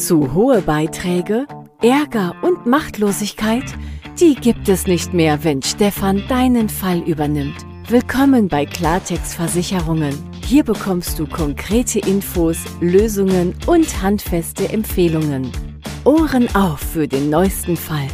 Zu hohe Beiträge, Ärger und Machtlosigkeit, die gibt es nicht mehr, wenn Stefan deinen Fall übernimmt. Willkommen bei Klartext Versicherungen. Hier bekommst du konkrete Infos, Lösungen und handfeste Empfehlungen. Ohren auf für den neuesten Fall.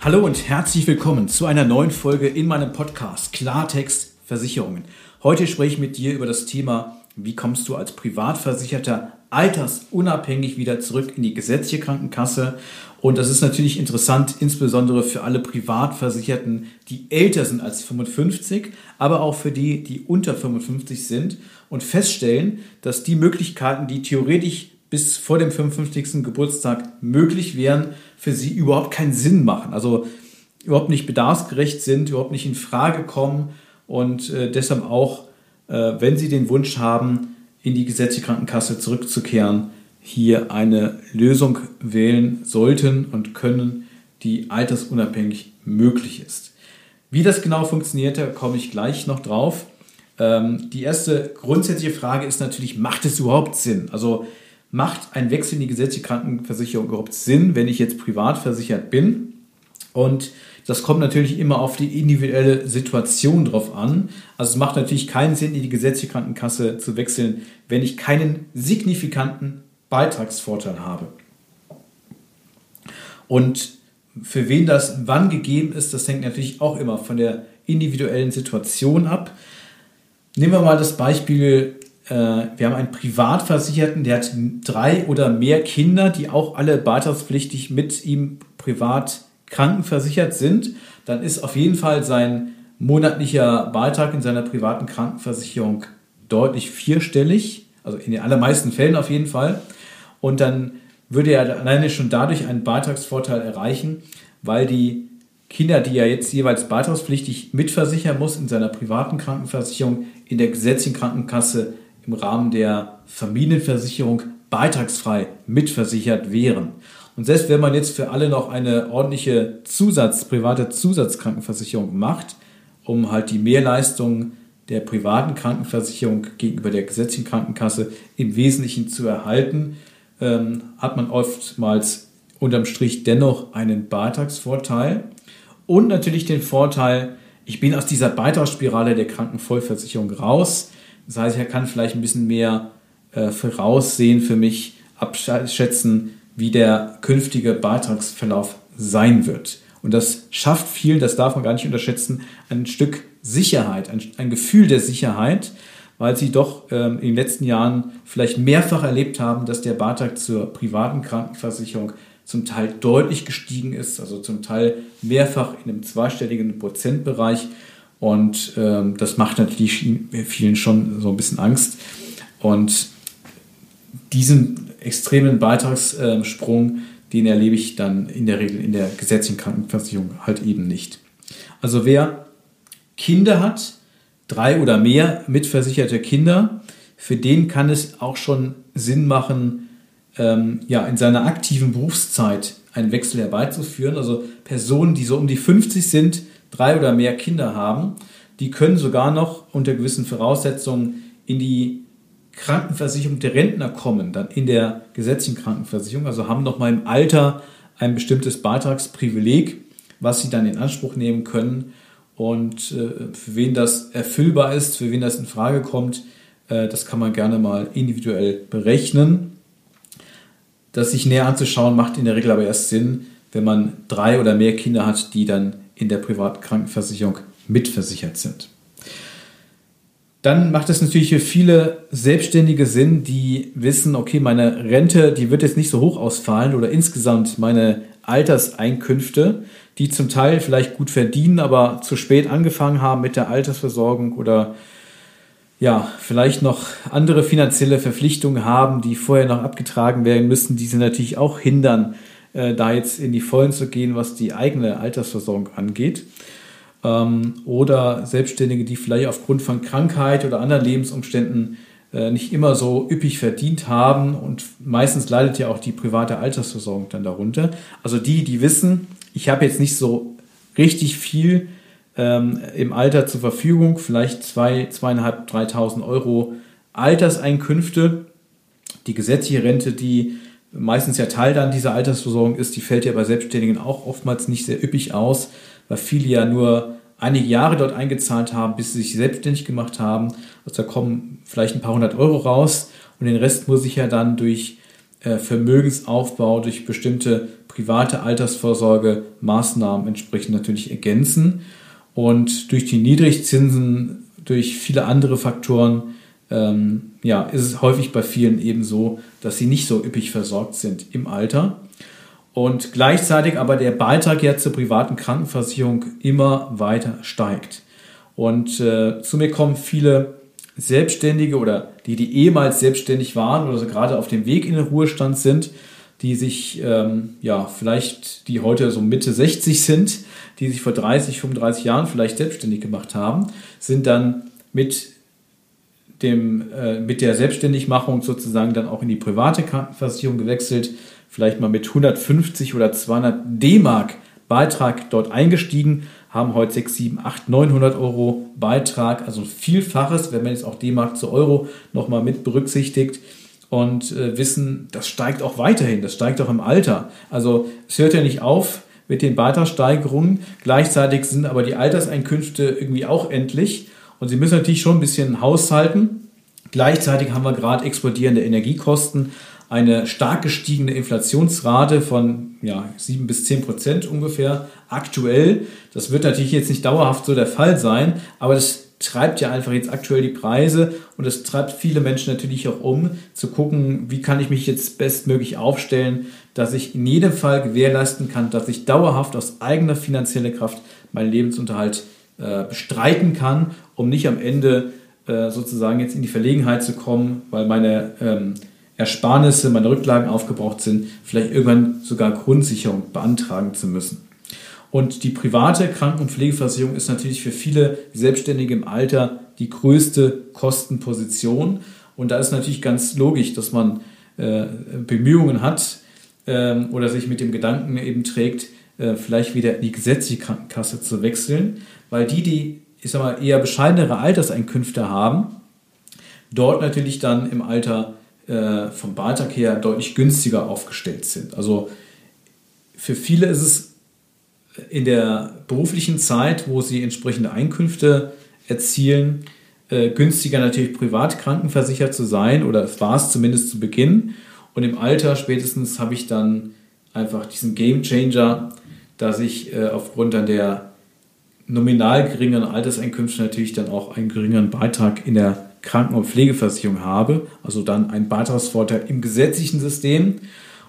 Hallo und herzlich willkommen zu einer neuen Folge in meinem Podcast Klartext Versicherungen. Heute spreche ich mit dir über das Thema, wie kommst du als Privatversicherter altersunabhängig wieder zurück in die gesetzliche Krankenkasse. Und das ist natürlich interessant, insbesondere für alle Privatversicherten, die älter sind als 55, aber auch für die, die unter 55 sind und feststellen, dass die Möglichkeiten, die theoretisch bis vor dem 55. Geburtstag möglich wären, für sie überhaupt keinen Sinn machen. Also überhaupt nicht bedarfsgerecht sind, überhaupt nicht in Frage kommen und äh, deshalb auch, wenn sie den Wunsch haben, in die gesetzliche Krankenkasse zurückzukehren, hier eine Lösung wählen sollten und können, die altersunabhängig möglich ist. Wie das genau funktioniert, da komme ich gleich noch drauf. Ähm, die erste grundsätzliche Frage ist natürlich, macht es überhaupt Sinn? Also macht ein Wechsel in die gesetzliche Krankenversicherung überhaupt Sinn, wenn ich jetzt privat versichert bin? Und das kommt natürlich immer auf die individuelle Situation drauf an. Also es macht natürlich keinen Sinn, in die gesetzliche Krankenkasse zu wechseln, wenn ich keinen signifikanten Beitragsvorteil habe. Und für wen das wann gegeben ist, das hängt natürlich auch immer von der individuellen Situation ab. Nehmen wir mal das Beispiel, äh, wir haben einen Privatversicherten, der hat drei oder mehr Kinder, die auch alle beitragspflichtig mit ihm privat krankenversichert sind, dann ist auf jeden Fall sein monatlicher Beitrag in seiner privaten Krankenversicherung deutlich vierstellig, also in den allermeisten Fällen auf jeden Fall. Und dann würde er alleine schon dadurch einen Beitragsvorteil erreichen, weil die Kinder, die er jetzt jeweils beitragspflichtig mitversichern muss in seiner privaten Krankenversicherung, in der gesetzlichen Krankenkasse im Rahmen der Familienversicherung beitragsfrei mitversichert wären. Und selbst wenn man jetzt für alle noch eine ordentliche Zusatz, private Zusatzkrankenversicherung macht, um halt die Mehrleistungen der privaten Krankenversicherung gegenüber der gesetzlichen Krankenkasse im Wesentlichen zu erhalten, ähm, hat man oftmals unterm Strich dennoch einen Beitragsvorteil und natürlich den Vorteil, ich bin aus dieser Beitragsspirale der Krankenvollversicherung raus. Das heißt, er kann vielleicht ein bisschen mehr äh, voraussehen für mich, abschätzen, wie der künftige Beitragsverlauf sein wird. Und das schafft viel, das darf man gar nicht unterschätzen, ein Stück Sicherheit, ein, ein Gefühl der Sicherheit, weil sie doch ähm, in den letzten Jahren vielleicht mehrfach erlebt haben, dass der Beitrag zur privaten Krankenversicherung zum Teil deutlich gestiegen ist, also zum Teil mehrfach in einem zweistelligen Prozentbereich. Und ähm, das macht natürlich vielen schon so ein bisschen Angst. Und diesen extremen Beitragssprung, den erlebe ich dann in der Regel in der gesetzlichen Krankenversicherung halt eben nicht. Also wer Kinder hat, drei oder mehr mitversicherte Kinder, für den kann es auch schon Sinn machen, ähm, ja, in seiner aktiven Berufszeit einen Wechsel herbeizuführen. Also Personen, die so um die 50 sind, drei oder mehr Kinder haben, die können sogar noch unter gewissen Voraussetzungen in die Krankenversicherung der Rentner kommen, dann in der gesetzlichen Krankenversicherung, also haben noch mal im Alter ein bestimmtes Beitragsprivileg, was sie dann in Anspruch nehmen können. Und äh, für wen das erfüllbar ist, für wen das in Frage kommt, äh, das kann man gerne mal individuell berechnen. Das sich näher anzuschauen, macht in der Regel aber erst Sinn, wenn man drei oder mehr Kinder hat, die dann in der privaten Krankenversicherung mitversichert sind. Dann macht es natürlich für viele Selbstständige Sinn, die wissen, okay, meine Rente, die wird jetzt nicht so hoch ausfallen oder insgesamt meine Alterseinkünfte, die zum Teil vielleicht gut verdienen, aber zu spät angefangen haben mit der Altersversorgung oder ja, vielleicht noch andere finanzielle Verpflichtungen haben, die vorher noch abgetragen werden müssen, die sie natürlich auch hindern, äh, da jetzt in die Vollen zu gehen, was die eigene Altersversorgung angeht ähm, oder Selbstständige, die vielleicht aufgrund von Krankheit oder anderen Lebensumständen äh, nicht immer so üppig verdient haben. Und meistens leidet ja auch die private Altersversorgung dann darunter. Also die, die wissen, ich habe jetzt nicht so richtig viel ähm, im Alter zur Verfügung, vielleicht zwei, zweieinhalb, dreitausend Euro Alterseinkünfte. Die gesetzliche Rente, die meistens ja Teil dann dieser Altersversorgung ist, die fällt ja bei Selbstständigen auch oftmals nicht sehr üppig aus, weil viele ja nur einige Jahre dort eingezahlt haben, bis sie sich selbstständig gemacht haben. Also da kommen vielleicht ein paar hundert Euro raus und den Rest muss ich ja dann durch äh, Vermögensaufbau, durch bestimmte private Altersvorsorge-Maßnahmen entsprechend natürlich ergänzen. Und durch die Niedrigzinsen, durch viele andere Faktoren, ähm, ja, ist es häufig bei vielen eben so, dass sie nicht so üppig versorgt sind im Alter. Und gleichzeitig aber der Beitrag ja zur privaten Krankenversicherung immer weiter steigt. Und äh, zu mir kommen viele Selbstständige oder die, die ehemals selbstständig waren oder so gerade auf dem Weg in den Ruhestand sind, die sich, ähm, ja, vielleicht, die heute so Mitte 60 sind, die sich vor 30, 35 Jahren vielleicht selbstständig gemacht haben, sind dann mit dem, äh, mit der Selbstständigmachung sozusagen dann auch in die private Krankenversicherung gewechselt, vielleicht mal mit 150 oder 200 D-Mark Beitrag dort eingestiegen, haben heute 6, 7, 8, 900 Euro Beitrag, also Vielfaches, wenn man jetzt auch D-Mark zu Euro nochmal mit berücksichtigt und äh, wissen, das steigt auch weiterhin, das steigt auch im Alter. Also es hört ja nicht auf mit den Beitragssteigerungen, gleichzeitig sind aber die Alterseinkünfte irgendwie auch endlich und sie müssen natürlich schon ein bisschen haushalten. Gleichzeitig haben wir gerade explodierende Energiekosten, eine stark gestiegene Inflationsrate von ja, 7 bis 10 Prozent ungefähr aktuell. Das wird natürlich jetzt nicht dauerhaft so der Fall sein, aber das treibt ja einfach jetzt aktuell die Preise und das treibt viele Menschen natürlich auch um, zu gucken, wie kann ich mich jetzt bestmöglich aufstellen, dass ich in jedem Fall gewährleisten kann, dass ich dauerhaft aus eigener finanzieller Kraft meinen Lebensunterhalt äh, bestreiten kann, um nicht am Ende äh, sozusagen jetzt in die Verlegenheit zu kommen, weil meine ähm, Ersparnisse, meine Rücklagen aufgebraucht sind, vielleicht irgendwann sogar Grundsicherung beantragen zu müssen. Und die private Kranken- und Pflegeversicherung ist natürlich für viele Selbstständige im Alter die größte Kostenposition. Und da ist natürlich ganz logisch, dass man äh, Bemühungen hat ähm, oder sich mit dem Gedanken eben trägt, äh, vielleicht wieder in die gesetzliche Krankenkasse zu wechseln, weil die, die ich sag mal, eher bescheidenere Alterseinkünfte haben, dort natürlich dann im Alter äh, vom Beitrag her deutlich günstiger aufgestellt sind. Also für viele ist es in der beruflichen Zeit, wo sie entsprechende Einkünfte erzielen, äh, günstiger natürlich privat krankenversichert zu sein oder es war es zumindest zu Beginn. Und im Alter spätestens habe ich dann einfach diesen Game Changer, dass ich äh, aufgrund dann der nominal geringeren Alterseinkünfte natürlich dann auch einen geringeren Beitrag in der Kranken- und Pflegeversicherung habe, also dann ein Beitragsvorteil im gesetzlichen System.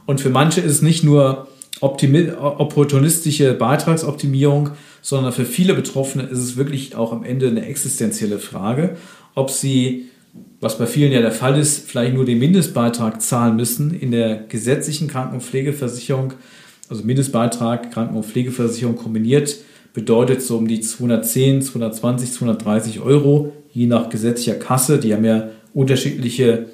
Und für manche ist es nicht nur opportunistische Beitragsoptimierung, sondern für viele Betroffene ist es wirklich auch am Ende eine existenzielle Frage, ob sie, was bei vielen ja der Fall ist, vielleicht nur den Mindestbeitrag zahlen müssen in der gesetzlichen Kranken- und Pflegeversicherung, also Mindestbeitrag, Kranken- und Pflegeversicherung kombiniert, bedeutet so um die 210, 220, 230 Euro, je nach gesetzlicher Kasse. Die haben ja unterschiedliche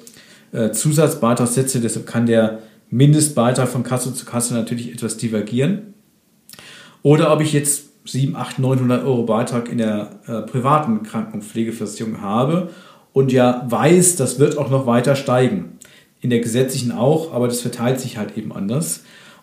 äh, Zusatzbeitragssätze, deshalb kann der Mindestbeitrag von Kasse zu Kasse natürlich etwas divergieren. Oder ob ich jetzt 7, 8, 900 Euro Beitrag in der äh, privaten Kranken- und Pflegeversicherung habe und ja weiß, das wird auch noch weiter steigen. In der gesetzlichen auch, aber das verteilt sich halt eben anders.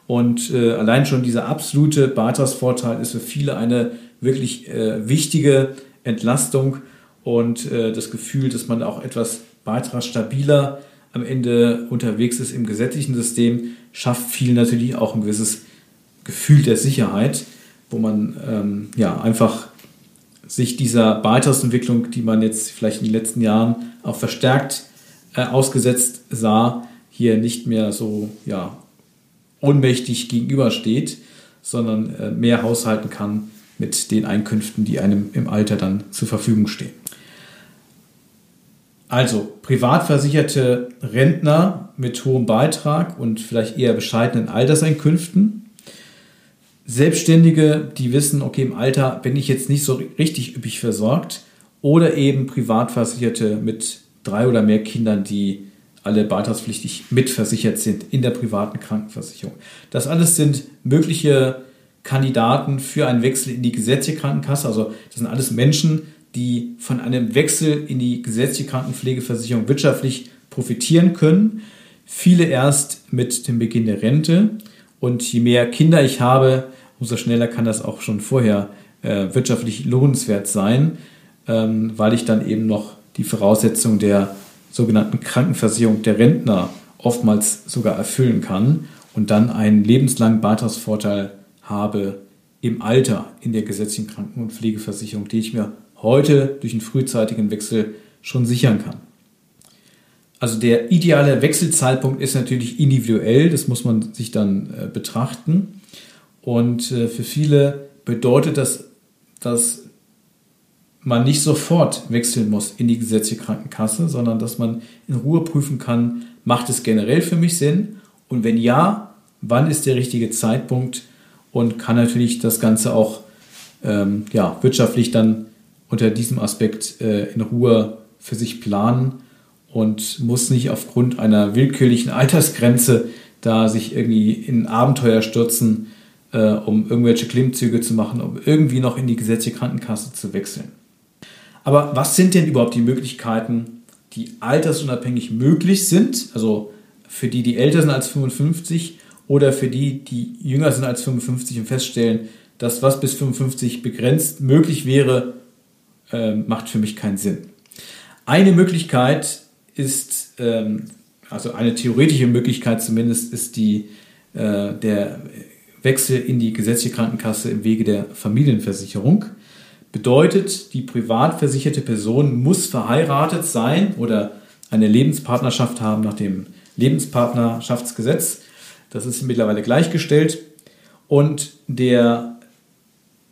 Und äh, allein schon dieser absolute Beitragsvorteil ist für viele eine wirklich äh, wichtige Entlastung und äh, das Gefühl, dass man auch etwas beitragsstabiler am Ende unterwegs ist im gesetzlichen System, schafft viel natürlich auch ein gewisses Gefühl der Sicherheit, wo man ähm, ja einfach sich dieser Beitragsentwicklung, die man jetzt vielleicht in den letzten Jahren auch verstärkt äh, ausgesetzt sah, hier nicht mehr so ja, ohnmächtig gegenübersteht, sondern äh, mehr haushalten kann mit den Einkünften, die einem im Alter dann zur Verfügung stehen. Also privat versicherte Rentner mit hohem Beitrag und vielleicht eher bescheidenen Alterseinkünften. Selbstständige, die wissen, okay, im Alter bin ich jetzt nicht so richtig üppig versorgt. Oder eben Privatversicherte mit drei oder mehr Kindern, die alle beitragspflichtig mitversichert sind in der privaten Krankenversicherung. Das alles sind mögliche Kandidaten für einen Wechsel in die gesetzliche Krankenkasse. Also das sind alles Menschen, die von einem Wechsel in die gesetzliche Krankenpflegeversicherung wirtschaftlich profitieren können. Viele erst mit dem Beginn der Rente. Und je mehr Kinder ich habe, umso schneller kann das auch schon vorher äh, wirtschaftlich lohnenswert sein, ähm, weil ich dann eben noch die Voraussetzung der sogenannten Krankenversicherung der Rentner oftmals sogar erfüllen kann und dann einen lebenslangen Beitragsvorteil habe im Alter in der gesetzlichen Kranken- und Pflegeversicherung, die ich mir heute durch einen frühzeitigen Wechsel schon sichern kann. Also der ideale Wechselzeitpunkt ist natürlich individuell, das muss man sich dann äh, betrachten. Und äh, für viele bedeutet das, dass man nicht sofort wechseln muss in die gesetzliche Krankenkasse, sondern dass man in Ruhe prüfen kann, macht es generell für mich Sinn? Und wenn ja, wann ist der richtige Zeitpunkt? Und kann natürlich das Ganze auch ähm, ja, wirtschaftlich dann unter diesem Aspekt äh, in Ruhe für sich planen und muss nicht aufgrund einer willkürlichen Altersgrenze da sich irgendwie in Abenteuer stürzen, äh, um irgendwelche Klimmzüge zu machen, um irgendwie noch in die gesetzliche Krankenkasse zu wechseln. Aber was sind denn überhaupt die Möglichkeiten, die altersunabhängig möglich sind? Also für die, die älter sind als 55 oder für die, die jünger sind als 55 und feststellen, dass was bis 55 begrenzt möglich wäre, äh, macht für mich keinen Sinn. Eine Möglichkeit ist, ähm, also eine theoretische Möglichkeit zumindest, ist die, äh, der Wechsel in die gesetzliche Krankenkasse im Wege der Familienversicherung. Bedeutet, die privat versicherte Person muss verheiratet sein oder eine Lebenspartnerschaft haben nach dem Lebenspartnerschaftsgesetz. Das ist mittlerweile gleichgestellt. Und der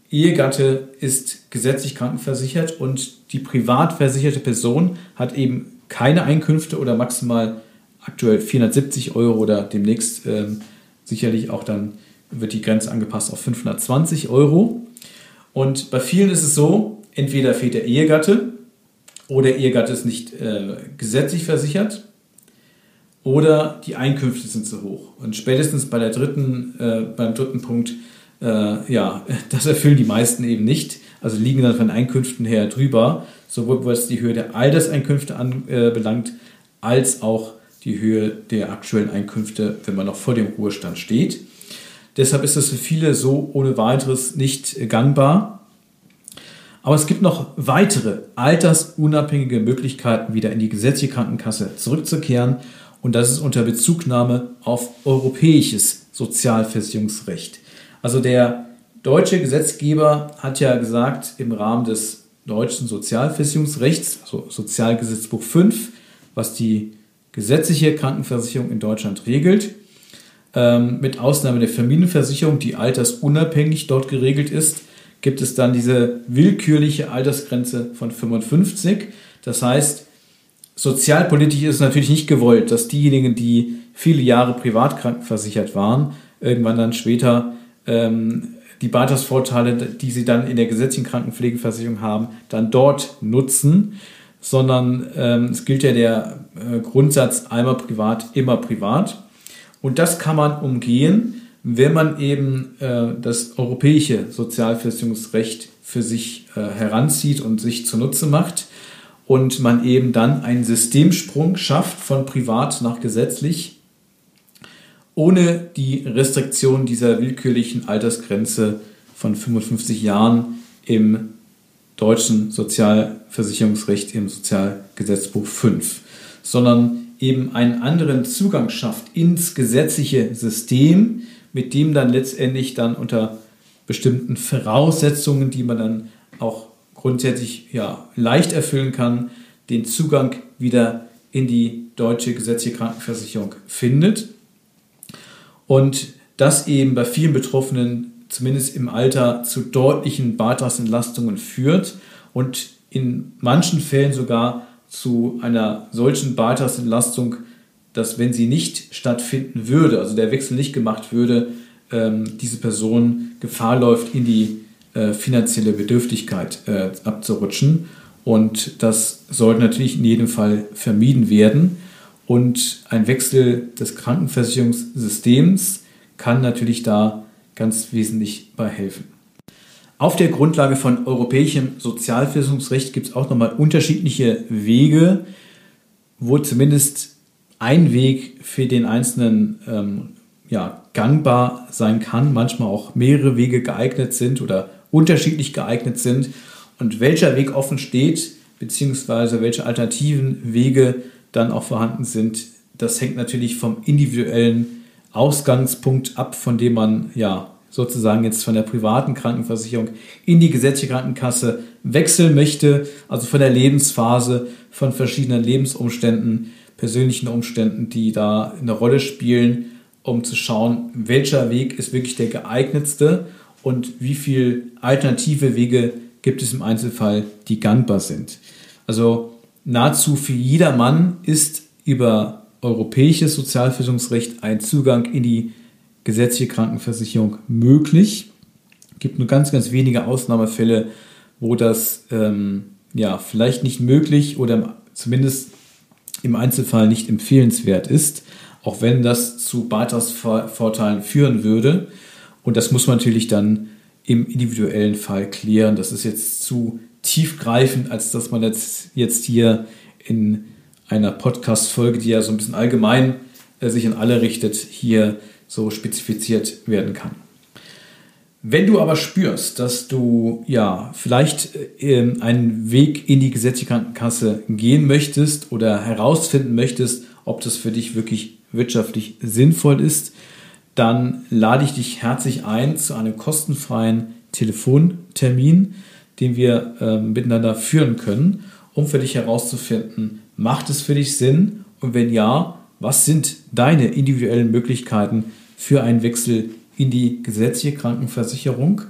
Ehegatte ist gesetzlich krankenversichert und die privat versicherte Person hat eben keine Einkünfte oder maximal aktuell 470 Euro oder demnächst ähm, sicherlich auch dann wird die Grenze angepasst auf 520 Euro. Und bei vielen ist es so, entweder fehlt der Ehegatte oder der Ehegatte ist nicht äh, gesetzlich versichert oder die Einkünfte sind zu hoch. Und spätestens bei der dritten, äh, beim dritten Punkt, äh, ja, das erfüllen die meisten eben nicht. Also liegen dann von Einkünften her drüber, sowohl was die Höhe der Alterseinkünfte anbelangt, als auch die Höhe der aktuellen Einkünfte, wenn man noch vor dem Ruhestand steht. Deshalb ist das für viele so ohne weiteres nicht gangbar. Aber es gibt noch weitere altersunabhängige Möglichkeiten, wieder in die gesetzliche Krankenkasse zurückzukehren. Und das ist unter Bezugnahme auf europäisches Sozialversicherungsrecht. Also der deutsche Gesetzgeber hat ja gesagt, im Rahmen des deutschen Sozialversicherungsrechts, also Sozialgesetzbuch 5, was die gesetzliche Krankenversicherung in Deutschland regelt, ähm, mit Ausnahme der Familienversicherung, die altersunabhängig dort geregelt ist, gibt es dann diese willkürliche Altersgrenze von 55. Das heißt, sozialpolitisch ist es natürlich nicht gewollt, dass diejenigen, die viele Jahre privat krankenversichert waren, irgendwann dann später ähm, die Beitragsvorteile, die sie dann in der gesetzlichen Krankenpflegeversicherung haben, dann dort nutzen, sondern ähm, es gilt ja der äh, Grundsatz einmal privat, immer privat. Und das kann man umgehen, wenn man eben äh, das europäische Sozialversicherungsrecht für sich äh, heranzieht und sich zunutze macht und man eben dann einen Systemsprung schafft von privat nach gesetzlich, ohne die Restriktion dieser willkürlichen Altersgrenze von 55 Jahren im deutschen Sozialversicherungsrecht im Sozialgesetzbuch 5, sondern eben einen anderen Zugang schafft ins gesetzliche System, mit dem dann letztendlich dann unter bestimmten Voraussetzungen, die man dann auch grundsätzlich ja, leicht erfüllen kann, den Zugang wieder in die deutsche gesetzliche Krankenversicherung findet. Und das eben bei vielen Betroffenen zumindest im Alter zu deutlichen Beitragsentlastungen führt und in manchen Fällen sogar zu einer solchen Beitragsentlastung, dass wenn sie nicht stattfinden würde, also der Wechsel nicht gemacht würde, ähm, diese Person Gefahr läuft, in die äh, finanzielle Bedürftigkeit äh, abzurutschen. Und das sollte natürlich in jedem Fall vermieden werden. Und ein Wechsel des Krankenversicherungssystems kann natürlich da ganz wesentlich bei helfen. Auf der Grundlage von europäischem Sozialversicherungsrecht gibt es auch nochmal unterschiedliche Wege, wo zumindest ein Weg für den Einzelnen ähm, ja, gangbar sein kann, manchmal auch mehrere Wege geeignet sind oder unterschiedlich geeignet sind. Und welcher Weg offen steht, beziehungsweise welche alternativen Wege dann auch vorhanden sind, das hängt natürlich vom individuellen Ausgangspunkt ab, von dem man ja sozusagen jetzt von der privaten Krankenversicherung in die gesetzliche Krankenkasse wechseln möchte, also von der Lebensphase, von verschiedenen Lebensumständen, persönlichen Umständen, die da eine Rolle spielen, um zu schauen, welcher Weg ist wirklich der geeignetste und wie viele alternative Wege gibt es im Einzelfall, die gangbar sind. Also nahezu für jedermann ist über europäisches Sozialversicherungsrecht ein Zugang in die gesetzliche Krankenversicherung möglich. Es gibt nur ganz, ganz wenige Ausnahmefälle, wo das ähm, ja vielleicht nicht möglich oder zumindest im Einzelfall nicht empfehlenswert ist, auch wenn das zu Beitragsvorteilen führen würde. Und das muss man natürlich dann im individuellen Fall klären. Das ist jetzt zu tiefgreifend, als dass man jetzt, jetzt hier in einer Podcast-Folge, die ja so ein bisschen allgemein äh, sich an alle richtet, hier so spezifiziert werden kann. Wenn du aber spürst, dass du ja vielleicht äh, einen Weg in die gesetzliche Krankenkasse gehen möchtest oder herausfinden möchtest, ob das für dich wirklich wirtschaftlich sinnvoll ist, dann lade ich dich herzlich ein zu einem kostenfreien Telefontermin, den wir äh, miteinander führen können, um für dich herauszufinden, macht es für dich Sinn und wenn ja, was sind deine individuellen Möglichkeiten für einen Wechsel in die gesetzliche Krankenversicherung?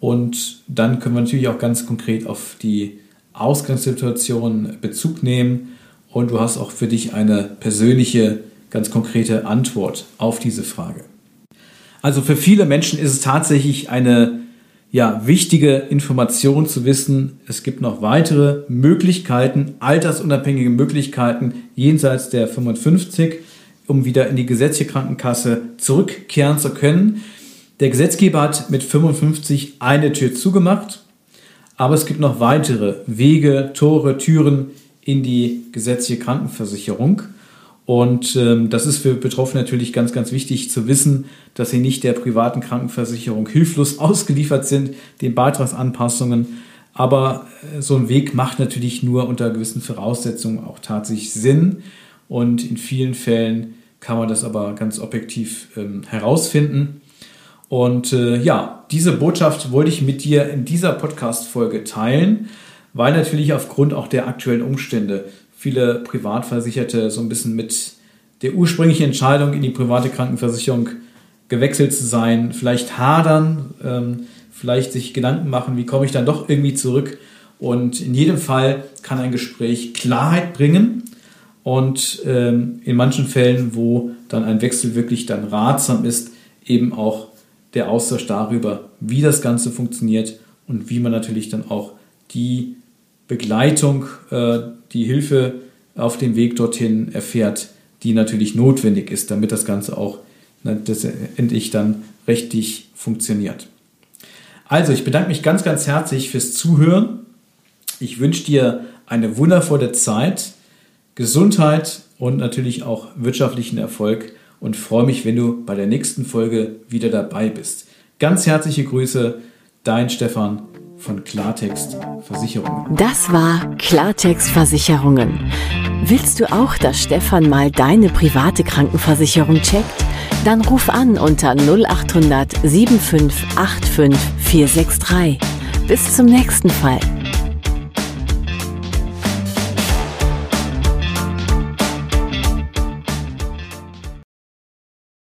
Und dann können wir natürlich auch ganz konkret auf die Ausgangssituation Bezug nehmen und du hast auch für dich eine persönliche, ganz konkrete Antwort auf diese Frage. Also für viele Menschen ist es tatsächlich eine ja, wichtige Information zu wissen, es gibt noch weitere Möglichkeiten, altersunabhängige Möglichkeiten jenseits der 55, um wieder in die gesetzliche Krankenkasse zurückkehren zu können. Der Gesetzgeber hat mit 55 eine Tür zugemacht, aber es gibt noch weitere Wege, Tore, Türen in die gesetzliche Krankenversicherung. Und ähm, das ist für Betroffene natürlich ganz, ganz wichtig zu wissen, dass sie nicht der privaten Krankenversicherung hilflos ausgeliefert sind, den Beitragsanpassungen. Aber äh, so ein Weg macht natürlich nur unter gewissen Voraussetzungen auch tatsächlich Sinn. Und in vielen Fällen kann man das aber ganz objektiv ähm, herausfinden. Und äh, ja, diese Botschaft wollte ich mit dir in dieser Podcast-Folge teilen, weil natürlich aufgrund auch der aktuellen Umstände viele Privatversicherte so ein bisschen mit der ursprünglichen Entscheidung in die private Krankenversicherung gewechselt zu sein, vielleicht hadern, ähm, vielleicht sich Gedanken machen, wie komme ich dann doch irgendwie zurück. Und in jedem Fall kann ein Gespräch Klarheit bringen und ähm, in manchen Fällen, wo dann ein Wechsel wirklich dann ratsam ist, eben auch der Austausch darüber, wie das Ganze funktioniert und wie man natürlich dann auch die Begleitung, äh, die Hilfe auf dem Weg dorthin erfährt, die natürlich notwendig ist, damit das Ganze auch endlich dann richtig funktioniert. Also, ich bedanke mich ganz, ganz herzlich fürs Zuhören. Ich wünsche dir eine wundervolle Zeit, Gesundheit und natürlich auch wirtschaftlichen Erfolg und freue mich, wenn du bei der nächsten Folge wieder dabei bist. Ganz herzliche Grüße, dein Stefan von Klartext Versicherungen. Das war Klartext Versicherungen. Willst du auch, dass Stefan mal deine private Krankenversicherung checkt? Dann ruf an unter 0800 7585 463. Bis zum nächsten Fall.